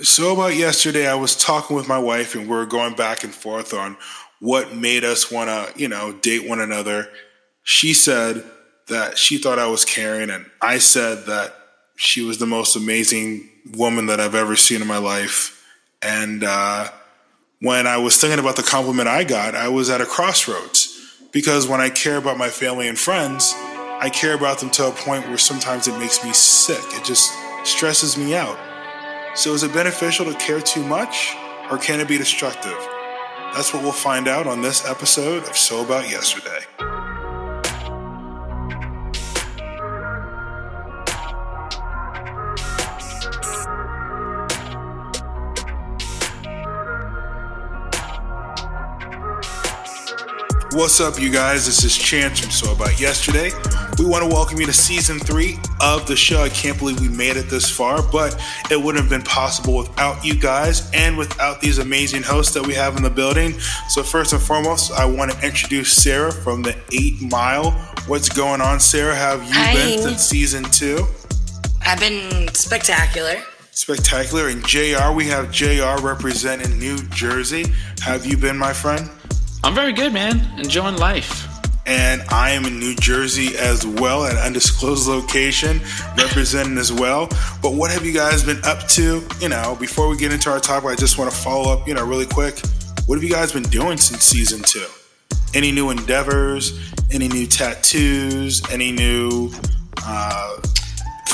So about yesterday, I was talking with my wife, and we were going back and forth on what made us want to, you know, date one another. She said that she thought I was caring, and I said that she was the most amazing woman that I've ever seen in my life. And uh, when I was thinking about the compliment I got, I was at a crossroads because when I care about my family and friends, I care about them to a point where sometimes it makes me sick. It just stresses me out. So, is it beneficial to care too much, or can it be destructive? That's what we'll find out on this episode of So About Yesterday. What's up, you guys? This is Chance from So About Yesterday. We want to welcome you to season three of the show. I can't believe we made it this far, but it wouldn't have been possible without you guys and without these amazing hosts that we have in the building. So, first and foremost, I want to introduce Sarah from the Eight Mile. What's going on, Sarah? How have you Hi. been since season two? I've been spectacular. Spectacular. And JR, we have JR representing New Jersey. How have you been, my friend? I'm very good, man. Enjoying life. and I am in New Jersey as well, at an undisclosed location, representing as well. But what have you guys been up to? You know, before we get into our topic, I just want to follow up, you know, really quick. What have you guys been doing since season two? Any new endeavors? Any new tattoos? Any new? Uh,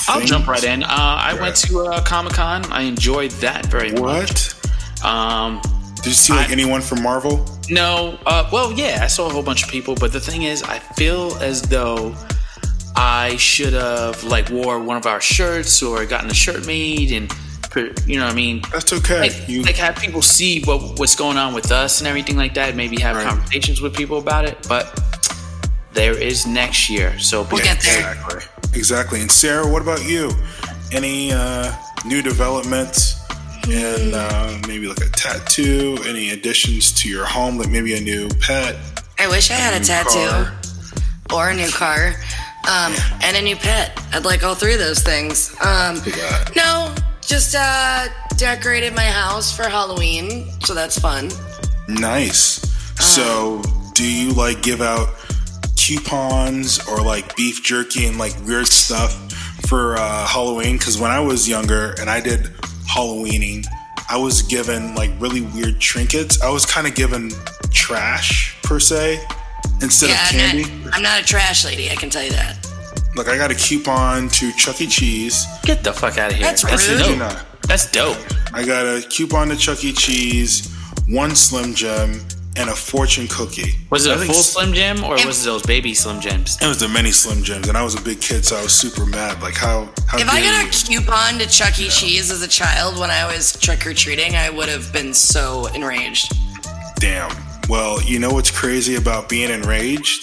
I'll jump right in. Uh, I went to uh, Comic Con. I enjoyed that very much. What? Um, Did you see like I- anyone from Marvel? no, uh, well, yeah, I saw a whole bunch of people, but the thing is, I feel as though I should have like wore one of our shirts or gotten a shirt made, and you know what I mean. That's okay. Like, you, like have people see what what's going on with us and everything like that. Maybe have Right. conversations with people about it. But there is next year, so We'll get there. Exactly. Exactly. And Sarah, what about you? Any uh, new developments? And uh, maybe like a tattoo, any additions to your home, like maybe a new pet, I wish I had a tattoo car. or a new car um, and a new pet. I'd like all three of those things. Um, Yeah. no, just uh, decorated my house for Halloween, so that's fun. Nice. So, do you like give out coupons or like beef jerky and like weird stuff for uh, Halloween? Because when I was younger and I did Halloweening, I was given like really weird trinkets. I was kind of given trash per se instead yeah, of I'm candy. not, I'm not a trash lady, I can tell you that. Look, I got a coupon to Chuck E. Cheese. get the fuck out of here. That's That's rude. dope. You That's dope. I got a coupon to Chuck E. Cheese, one Slim Jim, and a fortune cookie. Was it I a full Slim Jim or If- was it those baby Slim Jims? It was the many Slim Jims, and I was a big kid, so I was super mad. Like how how If I dare got you? a coupon to Chuck E. Cheese as a child when I was trick or treating, I would have been so enraged. Damn. Well, you know what's crazy about being enraged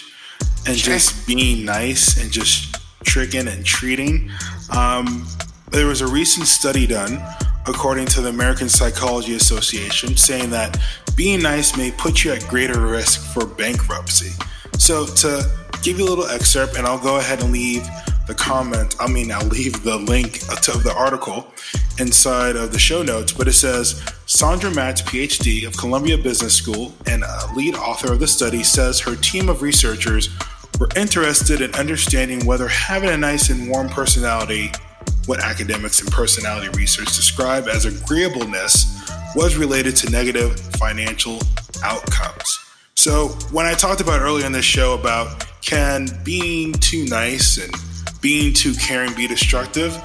and Sure. just being nice and just tricking and treating? Um, there was a recent study done, according to the American Psychology Association, saying that being nice may put you at greater risk for bankruptcy. So, to give you a little excerpt, and I'll go ahead and leave the comment, I mean, I'll leave the link to the article inside of the show notes, but it says Sandra Matz, PhD of Columbia Business School and a lead author of the study, says her team of researchers were interested in understanding whether having a nice and warm personality, what academics and personality research describe as agreeableness, was related to negative financial outcomes. So, when I talked about earlier in this show about can being too nice and being too caring be destructive,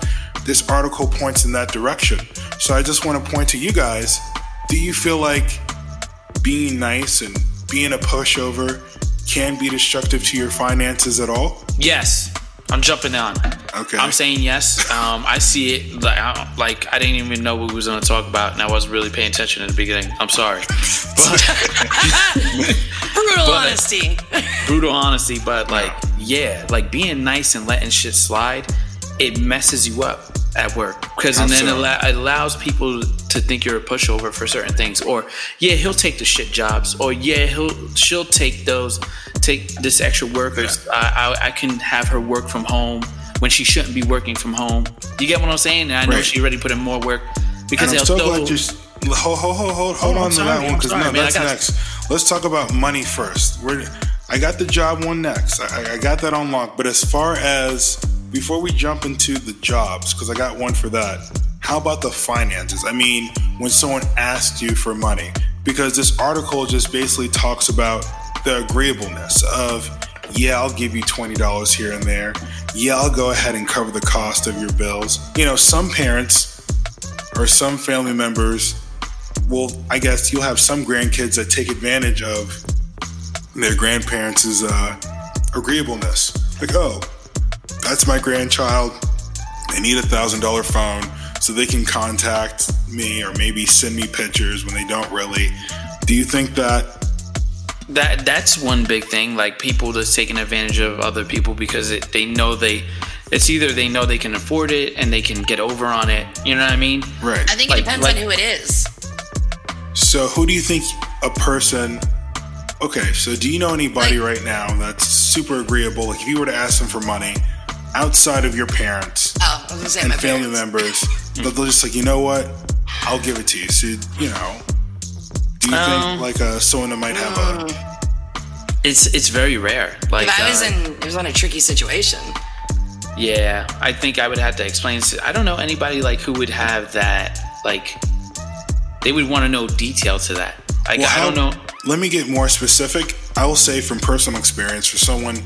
this article points in that direction. So, I just want to point to you guys do you feel like being nice and being a pushover can be destructive to your finances at all? Yes. I'm jumping on. Okay. I'm saying yes. Um, I see it like I, like I didn't even know what we was going to talk about, and I wasn't really paying attention in the beginning. I'm sorry, but Brutal But- honesty. brutal honesty. But like, yeah, like being nice and letting shit slide, it messes you up at work because and then so? it, allow, it allows people to think you're a pushover for certain things. Or yeah, he'll take the shit jobs. Or yeah, he'll she'll take those take this extra work. Or I, I I can have her work from home when she shouldn't be working from home. You get what I'm saying? And I know Right. she already put in more work. because And I'm so glad you. Hold, hold, hold, hold, hold Oh, on I'm to that one because sorry, no, man, that's got- next. Let's talk about money first. We're, I got the job one next. I, I got that on lock. But as far as before we jump into the jobs, because I got one for that. How about the finances? I mean, when someone asks you for money, because this article just basically talks about the agreeableness of, yeah, I'll give you $20 here and there. Yeah, I'll go ahead and cover the cost of your bills. You know, some parents or some family members will, I guess, you'll have some grandkids that take advantage of their grandparents' uh, agreeableness. Like, oh, that's my grandchild. They need a thousand dollar phone so they can contact me or maybe send me pictures when they don't really. Do you think that? That that's one big thing like people just taking advantage of other people because it, they know they it's either they know they can afford it and they can get over on it you know what i mean Right. I think Like- it depends like- on who it is. So, who do you think a person? Okay, so do you know anybody right now that's super agreeable? Like, if you were to ask them for money outside of your parents Oh, I was and my family parents. members, but they'll just like, you know what? I'll give it to you. So, you know, do you Um, think like uh, someone might have a? it's it's very rare like If I was uh, in, it was on a tricky situation. yeah i think i would have to explain i don't know anybody like who would have that like they would want to know detail to that like Well, i don't know Let me get more specific. I will say from personal experience, for someone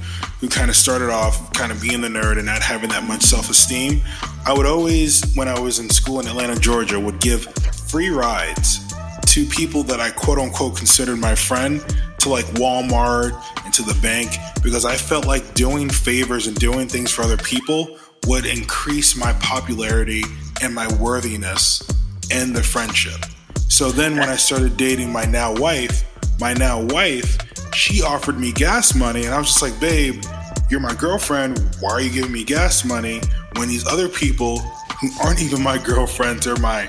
who kind of started off kind of being the nerd and not having that much self esteem, I would always, when I was in school in Atlanta, Georgia, would give free rides to people that I quote unquote considered my friend to like Walmart and to the bank because I felt like doing favors and doing things for other people would increase my popularity and my worthiness in the friendship. So then when I started dating my now wife, my now wife, she offered me gas money and I was just like, "Babe, you're my girlfriend. Why are you giving me gas money when these other people who aren't even my girlfriends or my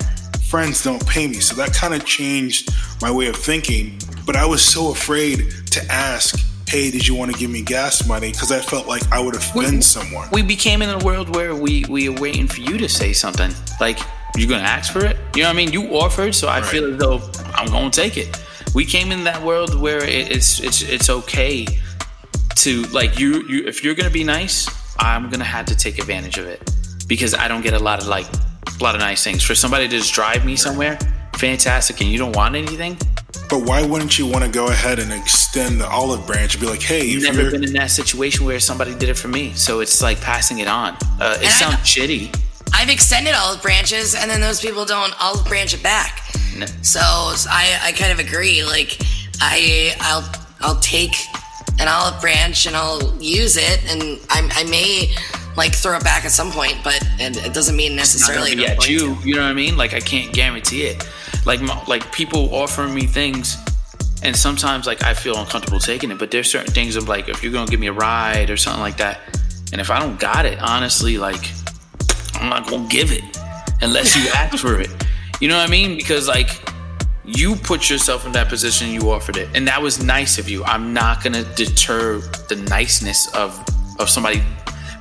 friends don't pay me?" So that kind of changed my way of thinking, but I was so afraid to ask, "Hey, did you want to give me gas money?" because I felt like I would offend someone. we became in a world where we we are waiting for you to say something. Like you're gonna ask for it? You know what i mean? You offered so i feel as though i'm gonna take it. We came in that world where it, it's it's it's okay to like you you if you're gonna be nice i'm gonna have to take advantage of it. Because i don't get a lot of like a lot of nice things for somebody to just drive me somewhere fantastic and you don't want anything But why wouldn't you want to go ahead and extend the olive branch and be like, "Hey, you've never been in that situation where somebody did it for me so it's like passing it on uh, it And I- sounds shitty I've extended olive branches, and then those people don't olive branch it back. No. So I, I kind of agree. Like I, I'll, I'll take an olive branch and I'll use it, and I, I may like throw it back at some point, but it, it doesn't mean not necessarily. at you. to. You know what I mean? Like I can't guarantee it. Like mo- like people offering me things, and sometimes like I feel uncomfortable taking it. But there's certain things of like if you're gonna give me a ride or something like that, and if I don't got it, honestly, like I'm not gonna give it unless you ask for it. You know what I mean? Because like you put yourself in that position, you offered it, and that was nice of you. I'm not gonna deter the niceness of of somebody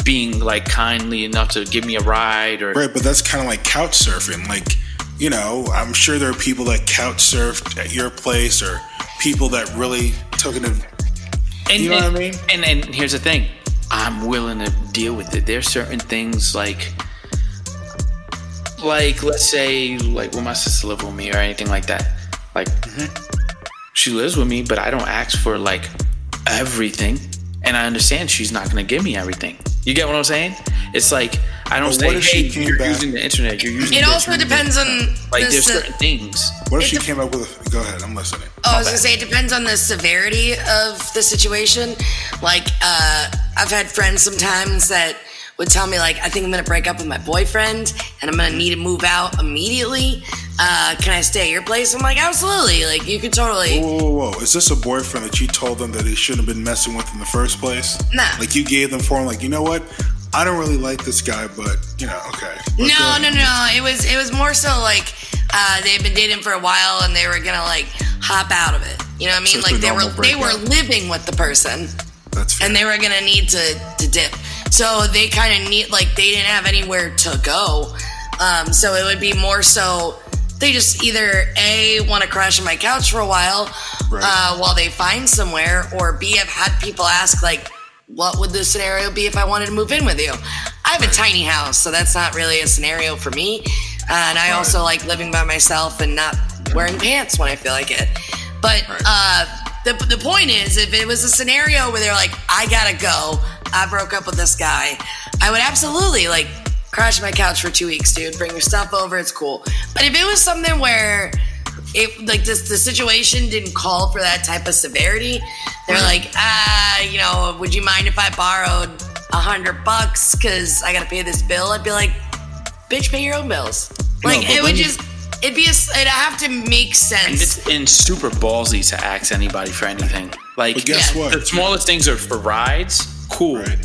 being like kindly enough to give me a ride or Right, but that's kind of like couch surfing. Like, you know, I'm sure there are people that couch surfed at your place or people that really took it. And, You know and, what I mean? And and here's the thing, I'm willing to deal with it. There's certain things like, like let's say like when my sister live with me or anything like that. Like mm-hmm. she lives with me, but I don't ask for like everything, and I understand she's not gonna give me everything. You get what I'm saying? It's like I don't But say, what if she hey, you're back- using the internet. You're using It also you're depends on like the there's se- certain things. What if It she dep- came up with a. Go ahead, I'm listening. Oh, I was bad. gonna say it depends on the severity of the situation. Like, uh, I've had friends sometimes that would tell me like, I think I'm gonna break up with my boyfriend and I'm gonna need to move out immediately. Uh, can I stay at your place? I'm like, absolutely. Like, you could totally. Whoa, whoa, whoa. Is this a boyfriend that you told them that they shouldn't have been messing with in the first place? Nah. Like, you gave them for him, like, you know what? I don't really like this guy, but, you know, okay. No, ahead. no, no. It was it was more so like uh, they had been dating for a while and they were gonna like hop out of it. You know what I mean? a like they were normal they were living with the person. That's fair. and they were gonna need to to dip. So they kind of need like they didn't have anywhere to go. Um, so it would be more so they just either a want to crash on my couch for a while Right. uh, while they find somewhere, or b I've had people ask like, what would the scenario be if I wanted to move in with you? I have a tiny house, so that's not really a scenario for me, and I also like living by myself and not wearing pants when I feel like it. But Right. uh, the the point is, if it was a scenario where they're like, I gotta go, I broke up with this guy, I would absolutely like crash my couch for two weeks, dude. Bring your stuff over, it's cool. But if it was something where it like this the situation didn't call for that type of severity, they're like, ah, you know, would you mind if I borrowed a hundred bucks because I gotta pay this bill? I'd be like, bitch, pay your own bills. Like but it would just. It'd be a, s- it'd have to make And sense. it's and super ballsy to ask anybody for anything. Like But guess Yeah. what? the smallest things are for rides, cool. Right.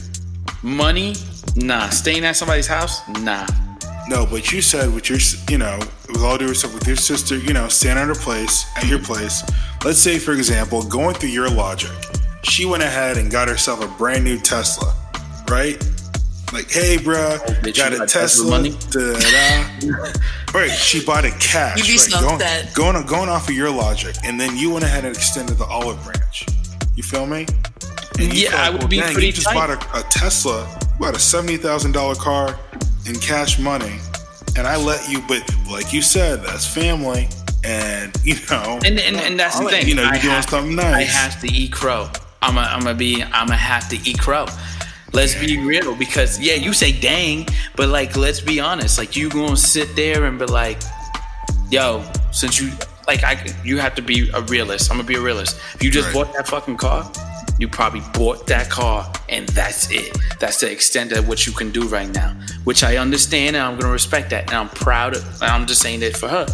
Money, nah. Staying at somebody's house, nah. No, but you said with your, you know, with all due respect, with your sister, you know, staying at her place, at your place. Let's say, for example, going through your logic, she went ahead and got herself a brand new Tesla, right? Like, hey, bruh, bitch, got a Tesla Tesla. money? right, she bought it cash. You'd be right, going, upset. going, going off of your logic, and then you went ahead and extended the olive branch. You feel me? And you Yeah, feel I would be dang, pretty You just tight. bought a, a Tesla, you bought a seventy thousand dollar car in cash money, and I let you. But like you said, that's family, and you know, And and, and that's I'll the let thing. You know, you're I doing have- something nice. I have to eat crow. I'm a, I'm gonna be I'm gonna have to eat crow. Let's be real because yeah, you say dang, but like let's be honest. Like you gonna sit there and be like, yo, since you like I you have to be a realist. I'm gonna be a realist. If you just Right. bought that fucking car, you probably bought that car and that's it. That's the extent of what you can do right now. Which I understand and I'm gonna respect that. And I'm proud of and I'm just saying that for her.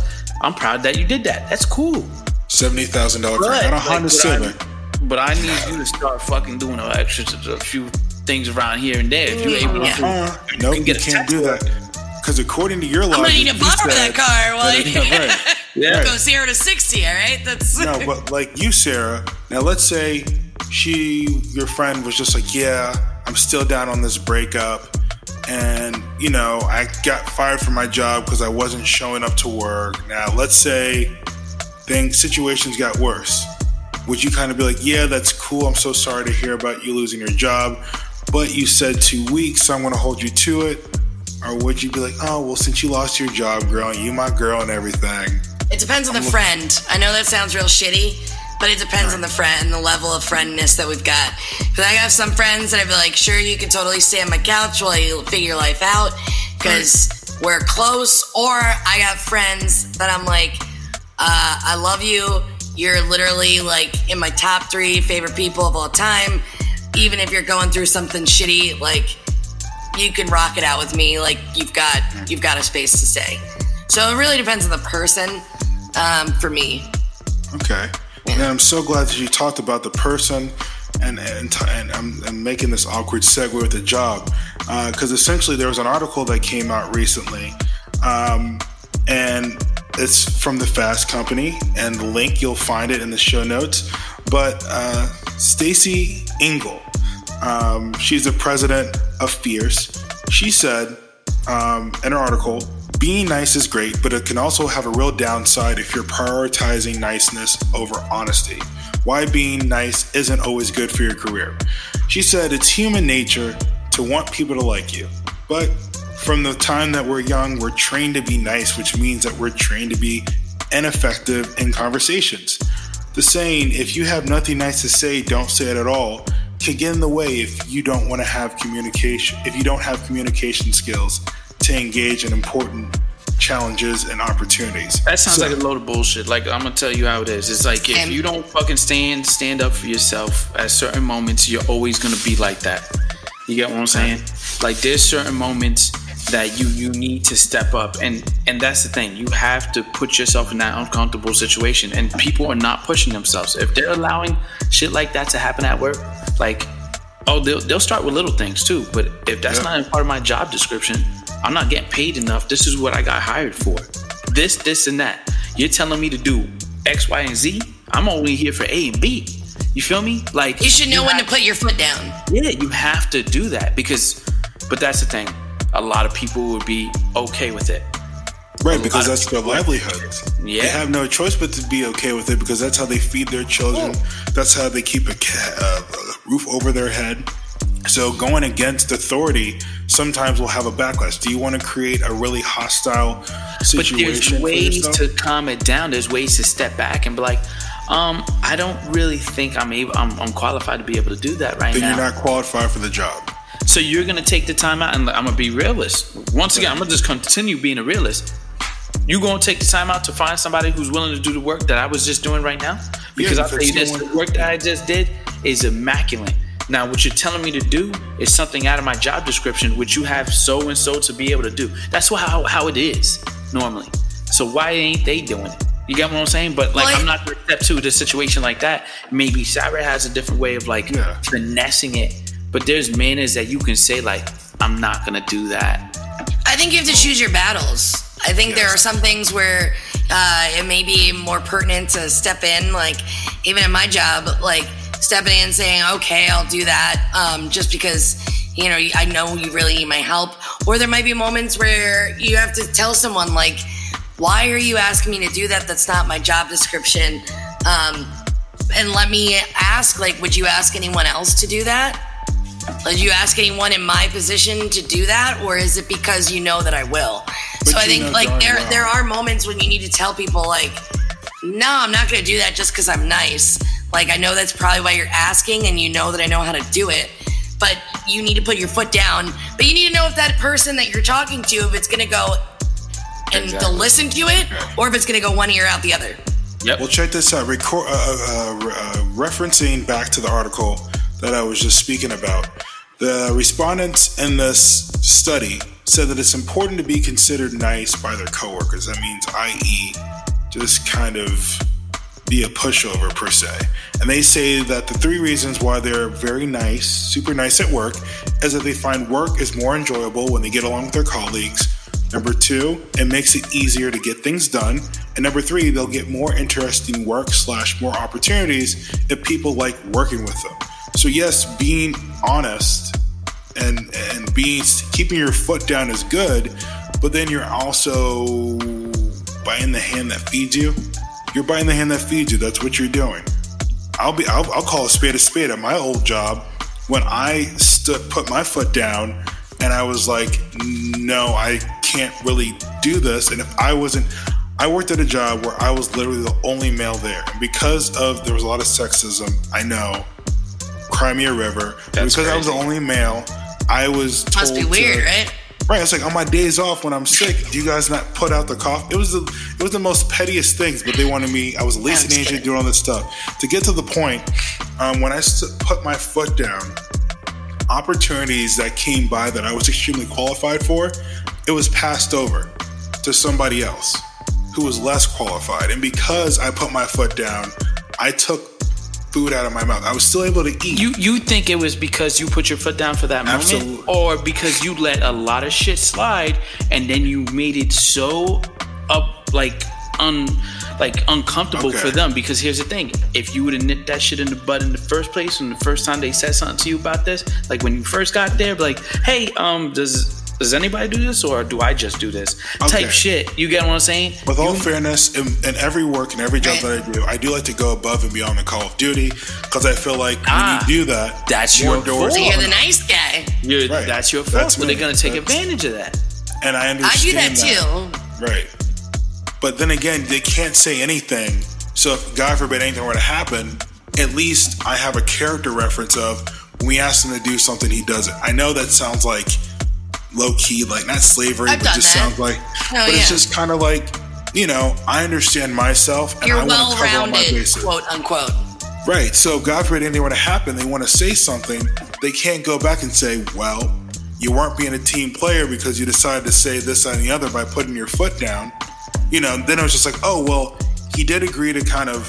I'm proud that you did that. That's cool. seventy thousand dollar car, But, not a Honda Civic. I, but I need you to start fucking doing a extra a few things around here and there. If you're able Yeah. to, Uh, nope, you can't do that. Because according to your logic, I'm gonna need to you borrow that car. While Yeah, right. yeah. go zero to sixty. All right, that's No, but like you, Sarah. Now let's say she, your friend, was just like, "Yeah, I'm still down on this breakup, and you know, I got fired from my job because I wasn't showing up to work." Now let's say things situations got worse. Would you kind of be like, "Yeah, that's cool. I'm so sorry to hear about you losing your job, but you said two weeks, so I'm going to hold you to it." Or would you be like, "Oh, well, since you lost your job, girl, you my girl and everything." It depends on the friend. I know that sounds real shitty, but it depends on the friend and the level of friendness that we've got. Because I have some friends that I'd be like, sure, you can totally stay on my couch while you figure life out because we're close. Or I got friends that I'm like, uh, I love you. You're literally like in my top three favorite people of all time. Even if you're going through something shitty, like you can rock it out with me. Like you've got you've got a space to stay. So it really depends on the person. Um, for me, Okay. And I'm so glad that you talked about the person and and, and I'm, I'm making this awkward segue with the job because essentially there was an article that came out recently um, and it's from the Fast Company and the link you'll find it in the show notes. But uh, Stacey Engle, um, she's the president of Fierce. She said um, in her article, being nice is great, but it can also have a real downside if you're prioritizing niceness over honesty. Why being nice isn't always good for your career. She said it's human nature to want people to like you, but from the time that we're young, we're trained to be nice, which means that we're trained to be ineffective in conversations. The saying, if you have nothing nice to say, don't say it at all, can get in the way if you don't want to have communication, if you don't have communication skills to engage in important challenges and opportunities. That sounds So- like a load of bullshit. Like I'm gonna tell you how it is. It's like if you don't fucking stand stand up for yourself at certain moments, you're always gonna be like that. You get what I'm saying? Like there's certain moments that you you need to step up and and that's the thing. You have to put yourself in that uncomfortable situation and people are not pushing themselves. If they're allowing shit like that to happen at work, like oh they'll they'll start with little things too. But if that's Yep. not a part of my job description, I'm not getting paid enough. This is what I got hired for. This, this, and that. You're telling me to do X, Y, and Z. I'm only here for A and B. You feel me? Like you should know when have- to put your foot down. yeah, you have to do that because, but that's the thing. A lot of people would be okay with it. Right, because that's their livelihood. Yeah. They have no choice but to be okay with it because that's how they feed their children. That's how they keep a, ca- uh, a roof over their head. So going against authority sometimes will have a backlash. Do you want to create a really hostile situation? But there's ways to calm it down. There's ways to step back and be like, um, I don't really think I'm able. I'm, I'm qualified to be able to do that right then now. Then you're not qualified for the job. So you're gonna take the time out, and I'm gonna be realist. Once again, I'm gonna just continue being a realist. You gonna take the time out to find somebody who's willing to do the work that I was just doing right now? Because Yeah, I'll tell you this, the work that I just did is immaculate. Now, what you're telling me to do is something out of my job description, which you have so and so to be able to do. That's wha- how how it is normally. So why ain't they doing it? You get what I'm saying? But like, Well, I- I'm not gonna step to the situation like that. Maybe Sarah has a different way of like Yeah. finessing it. But there's manners that you can say like, I'm not gonna do that. I think you have to choose your battles. I think there are some things where uh, it may be more pertinent to step in, like even in my job, like stepping in and saying, "Okay, I'll do that," um, just because you know I know you really need my help. Or there might be moments where you have to tell someone, like, "Why are you asking me to do that? That's not my job description." Um, and let me ask, like, would you ask anyone else to do that? Did you ask anyone in my position to do that, or is it because you know that I will? so I think like there well. there are moments when you need to tell people like, no, I'm not going to do that just because I'm nice. Like I know that's probably why you're asking, and you know that I know how to do it. But you need to put your foot down. But you need to know if that person that you're talking to, if it's going to go and Exactly. to listen to it, or if it's going to go one ear out the other. Yep. Well, check this out. Record, uh, uh, uh, uh, referencing back to the article that I was just speaking about, the respondents in this study said that it's important to be considered nice by their coworkers. That means, i.e., just kind of be a pushover per se. And they say that the three reasons why they're very nice, super nice at work, is that they find work is more enjoyable when they get along with their colleagues. Number two, it makes it easier to get things done. And number three, they'll get more interesting work slash more opportunities if people like working with them. So yes, being honest and and being keeping your foot down is good, but then you're also buying the hand that feeds you. You're buying the hand that feeds you. That's what you're doing. I'll be. I'll, I'll call a spade a spade. At my old job, when I stood, put my foot down, and I was like, "No, I can't really do this." And if I wasn't, I worked at a job where I was literally the only male there, and because of there was a lot of sexism. I know, Crimea River. That's because I was the only male, I was told Must be to- weird, right? Right, it's like on my days off when I'm sick, do you guys not put out the cough? It was the it was the most pettiest things, but they wanted me. I was a leasing agent doing all this stuff. To get to the point, um, when I st- put my foot down, opportunities that came by that I was extremely qualified for, it was passed over to somebody else who was less qualified. And because I put my foot down, I took food out of my mouth. I was still able to eat. You you think it was because you put your foot down for that moment, Absolutely. or because you let a lot of shit slide and then you made it so up like un like uncomfortable Okay. for them? Because here's the thing: if you would have nipped that shit in the butt in the first place, and the first time they said something to you about this, like when you first got there, like, hey, um, does does anybody do this or do I just do this? Okay. Type shit. You get what I'm saying? With all You- fairness, in, in every work and every job Right. that I do, I do like to go above and beyond the Call of Duty because I feel like Ah, when you do that, that's your doors So fault. you're the nice guy. You're, Right. That's your fault. That's but me. they're gonna take That's- advantage of that. and I understand. I do understand that too. Right. But then again, they can't say anything. So if God forbid anything were to happen, at least I have a character reference of when we ask him to do something, he does it. I know that sounds like low key, like not slavery, I've but just that. sounds like. Oh, but it's just kind of like, you know, I understand myself and You're I want to cover my bases. quote unquote. Right. So God forbid anything were to happen, they want to say something, they can't go back and say, well, you weren't being a team player because you decided to say this and the other by putting your foot down. You know, then it was just like, oh well, he did agree to kind of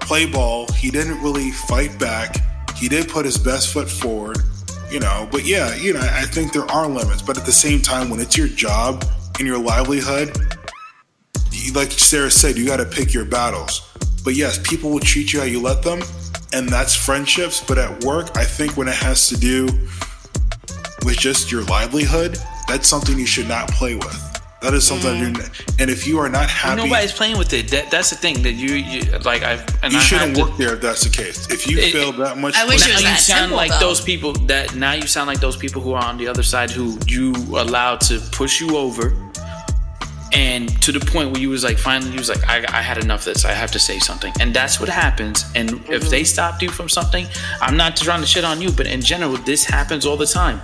play ball. He didn't really fight back. He did put his best foot forward. You know, but yeah, you know, I think there are limits. But at the same time, when it's your job and your livelihood, like Sarah said, you got to pick your battles. But yes, people will treat you how you let them, and that's friendships. But at work, I think when it has to do with just your livelihood, that's something you should not play with. That is something. I do. And if you are not happy, nobody's playing with it. That, that's the thing that you, you like. I and you I shouldn't work there if that's the case. If you it, feel that much, I wish it was now you sound simple, like though. those people that now you sound like those people who are on the other side who you allowed to push you over and to the point where you was like finally you was like I, I had enough of this i have to say something and that's what happens and mm-hmm. if they stopped you from something i'm not trying to shit on you but in general this happens all the time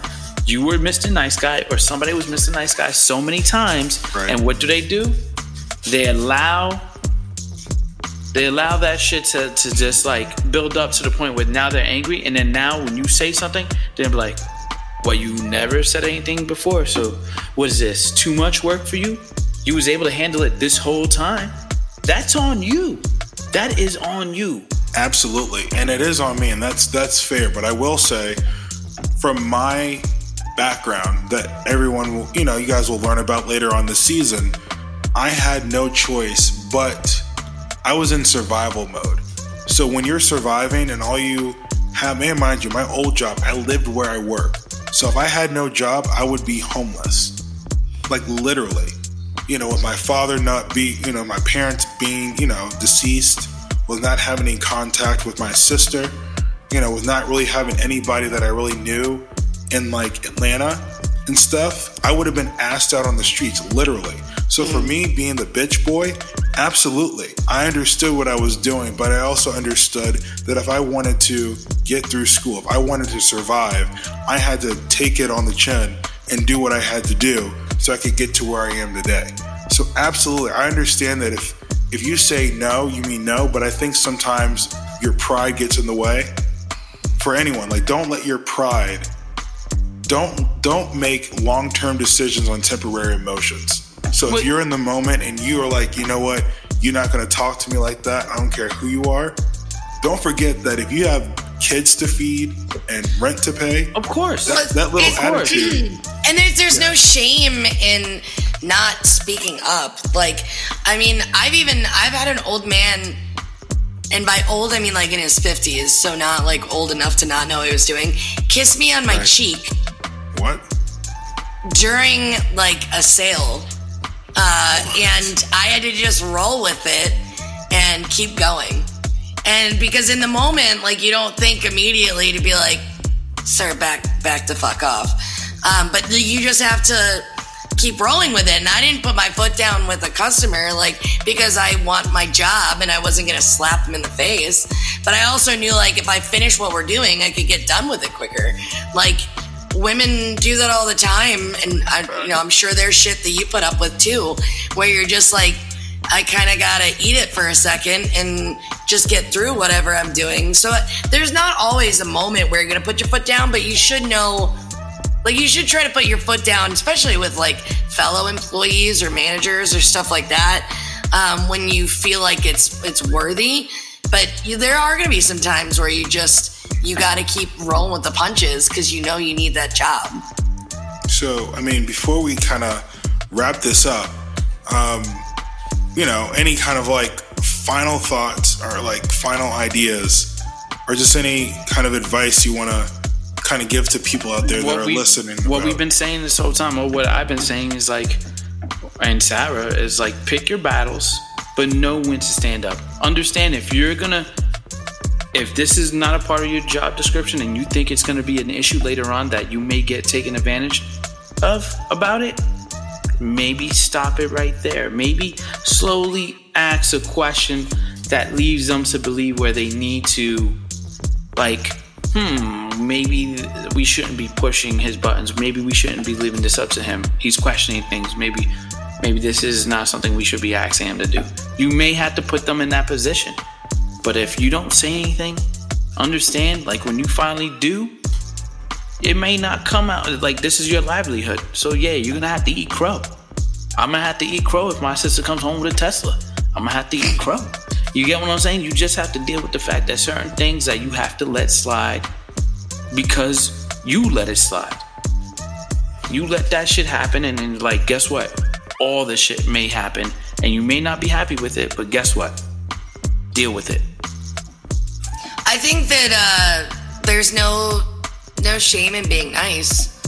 you were mr nice guy or somebody was mr nice guy so many times Right. and what do they do? They allow they allow that shit to, to just like build up to the point where now they're angry and then now when you say something they're like well you never said anything before so what is this too much work for you? You was able to handle it this whole time? That's on you. That is on you. Absolutely, and it is on me, and that's that's fair. But I will say, from my background, that everyone will, you know, you guys will learn about later on the season. I had no choice, but I was in survival mode. So when you're surviving, and all you have, man, mind you, my old job, I lived where I worked. So if I had no job, I would be homeless, like literally. You know, with my father not be, you know, my parents being, you know, deceased with not having any contact with my sister, you know, with not really having anybody that I really knew in like Atlanta and stuff, I would have been asked out on the streets, literally. So for me, being the bitch boy, absolutely. I understood what I was doing, but I also understood that if I wanted to get through school, if I wanted to survive, I had to take it on the chin and do what I had to do so I could get to where I am today. So absolutely, I understand that if if you say no, you mean no, but I think sometimes your pride gets in the way. For anyone, like don't let your pride don't don't make long-term decisions on temporary emotions. So if you're in the moment and you are like, you know what, you're not going to talk to me like that. I don't care who you are. Don't forget that if you have kids to feed and rent to pay, of course that, that little It's- attitude. And there's there's no shame in not speaking up. Like, I mean, I've even I've had an old man, and by old I mean like in his fifties, so not like old enough to not know what he was doing. Kiss me on my Right. cheek What? during like a sale, uh, and I had to just roll with it and keep going. And because in the moment, like you don't think immediately to be like, "Sir, back back the fuck off," um, but you just have to keep rolling with it. And I didn't put my foot down with a customer like because I want my job and I wasn't gonna slap them in the face. But I also knew like if I finish what we're doing, I could get done with it quicker. Like women do that all the time and I, you know i'm sure there's shit that you put up with too where you're just like i kind of gotta eat it for a second and just get through whatever i'm doing. So there's not always a moment where you're gonna put your foot down but you should know like you should try to put your foot down especially with like fellow employees or managers or stuff like that um, when you feel like it's it's worthy. But you, there are to be some times where you just you got to keep rolling with the punches because you know you need that job So, I mean, before we kind of wrap this up, um, you know, any kind of like final thoughts or like final ideas or just any kind of advice you want to kind of give to people out there that are we- listening? What about- we've been saying this whole time, or what I've been saying is like, and Sarah is like, pick your battles, but know when to stand up. Understand if you're gonna, if this is not a part of your job description and you think it's gonna be an issue later on that you may get taken advantage of about it, maybe stop it right there. Maybe slowly ask a question that leaves them to believe where they need to, like, hmm, maybe we shouldn't be pushing his buttons. Maybe we shouldn't be leaving this up to him. He's questioning things. Maybe, maybe this is not something we should be asking him to do. You may have to put them in that position. But if you don't say anything, understand, like when you finally do, it may not come out like this is your livelihood. So yeah, you're gonna have to eat crow. I'm gonna have to eat crow if my sister comes home with a Tesla. I'm gonna have to eat crow. You get what I'm saying? You just have to deal with the fact that certain things that you have to let slide because you let it slide. You let that shit happen, and then like, guess what? All the shit may happen, and you may not be happy with it, but guess what? Deal with it. I think that uh, there's no no shame in being nice.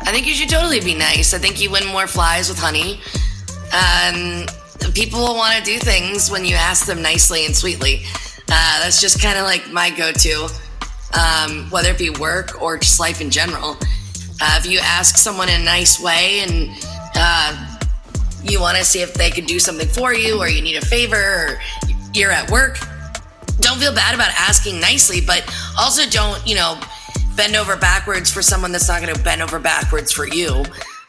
I think you should totally be nice. I think you win more flies with honey. Um, people will want to do things when you ask them nicely and sweetly. Uh, that's just kind of like my go-to, um, whether it be work or just life in general. Uh, if you ask someone in a nice way and uh, you want to see if they could do something for you, or you need a favor, or you're at work, don't feel bad about asking nicely, but also don't, you know, bend over backwards for someone that's not going to bend over backwards for you.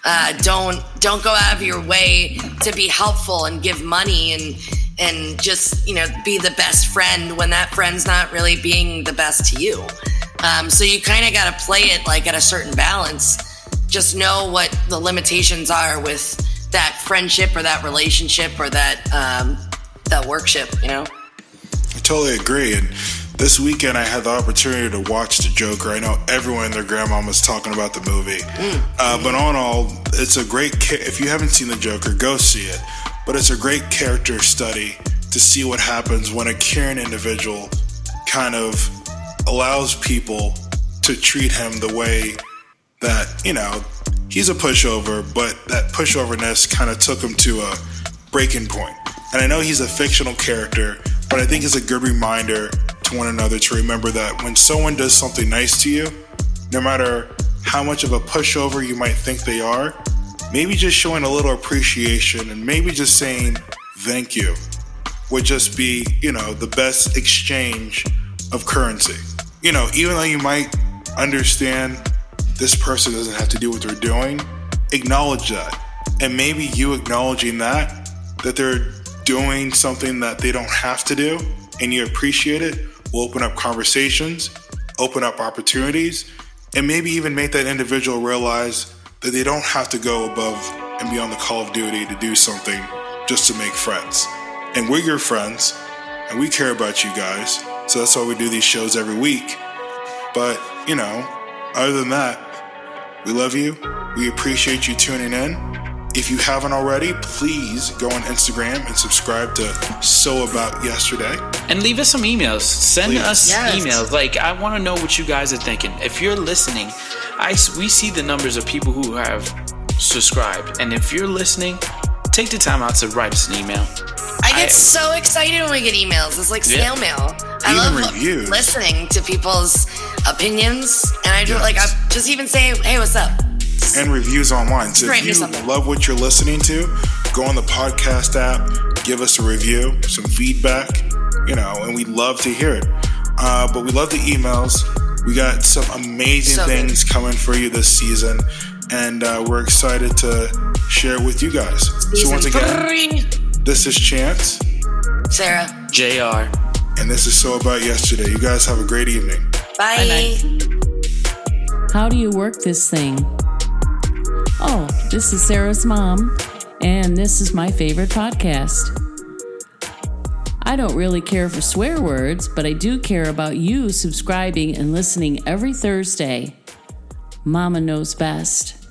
Uh, don't don't go out of your way to be helpful and give money and and just you know be the best friend when that friend's not really being the best to you. Um, so you kind of got to play it like at a certain balance. Just know what the limitations are with that friendship or that relationship or that um, that workship. You know. I totally agree. And this weekend, I had the opportunity to watch The Joker. I know everyone and their grandma was talking about the movie. Mm. Uh, but on all, it's a great. Ca- if you haven't seen The Joker, go see it. But it's a great character study to see what happens when a caring individual kind of allows people to treat him the way that you know he's a pushover, but that pushoverness kind of took him to a breaking point. And I know he's a fictional character, but I think it's a good reminder to one another to remember that when someone does something nice to you, no matter how much of a pushover you might think they are, maybe just showing a little appreciation and maybe just saying thank you would just be, you know, the best exchange of currency. You know, even though you might understand this person doesn't have to do what they're doing, acknowledge that. And maybe you acknowledging that, that they're doing something that they don't have to do and you appreciate it will open up conversations, open up opportunities, and maybe even make that individual realize that they don't have to go above and beyond the call of duty to do something just to make friends. And we're your friends, and we care about you guys, so that's why we do these shows every week. But, you know, other than that, we love you. We appreciate you tuning in. If you haven't already, please go on Instagram and subscribe to So About Yesterday. And leave us some emails. Send Please. us Yes. emails. Like I want to know what you guys are thinking. If you're listening, I s- we see the numbers of people who have subscribed, and if you're listening, take the time out to write us an email. I get I- so excited when we get emails. It's like Yeah. snail mail. I Even love reviews. listening to people's opinions, and I do Yes. like I just even say, "Hey, what's up?" And reviews online. So Write if you love what you're listening to, go on the podcast app, give us a review, some feedback, you know, and we'd love to hear it. Uh, but we love the emails. We got some amazing So good. things coming for you this season, and uh, we're excited to share it with you guys. so once again, three. this is Chance, Sarah, JR. and this is So About Yesterday. You guys have a great evening. bye. Bye-bye. How do you work this thing? Oh, this is Sarah's mom, and this is my favorite podcast. I don't really care for swear words, but I do care about you subscribing and listening every Thursday. Mama knows best.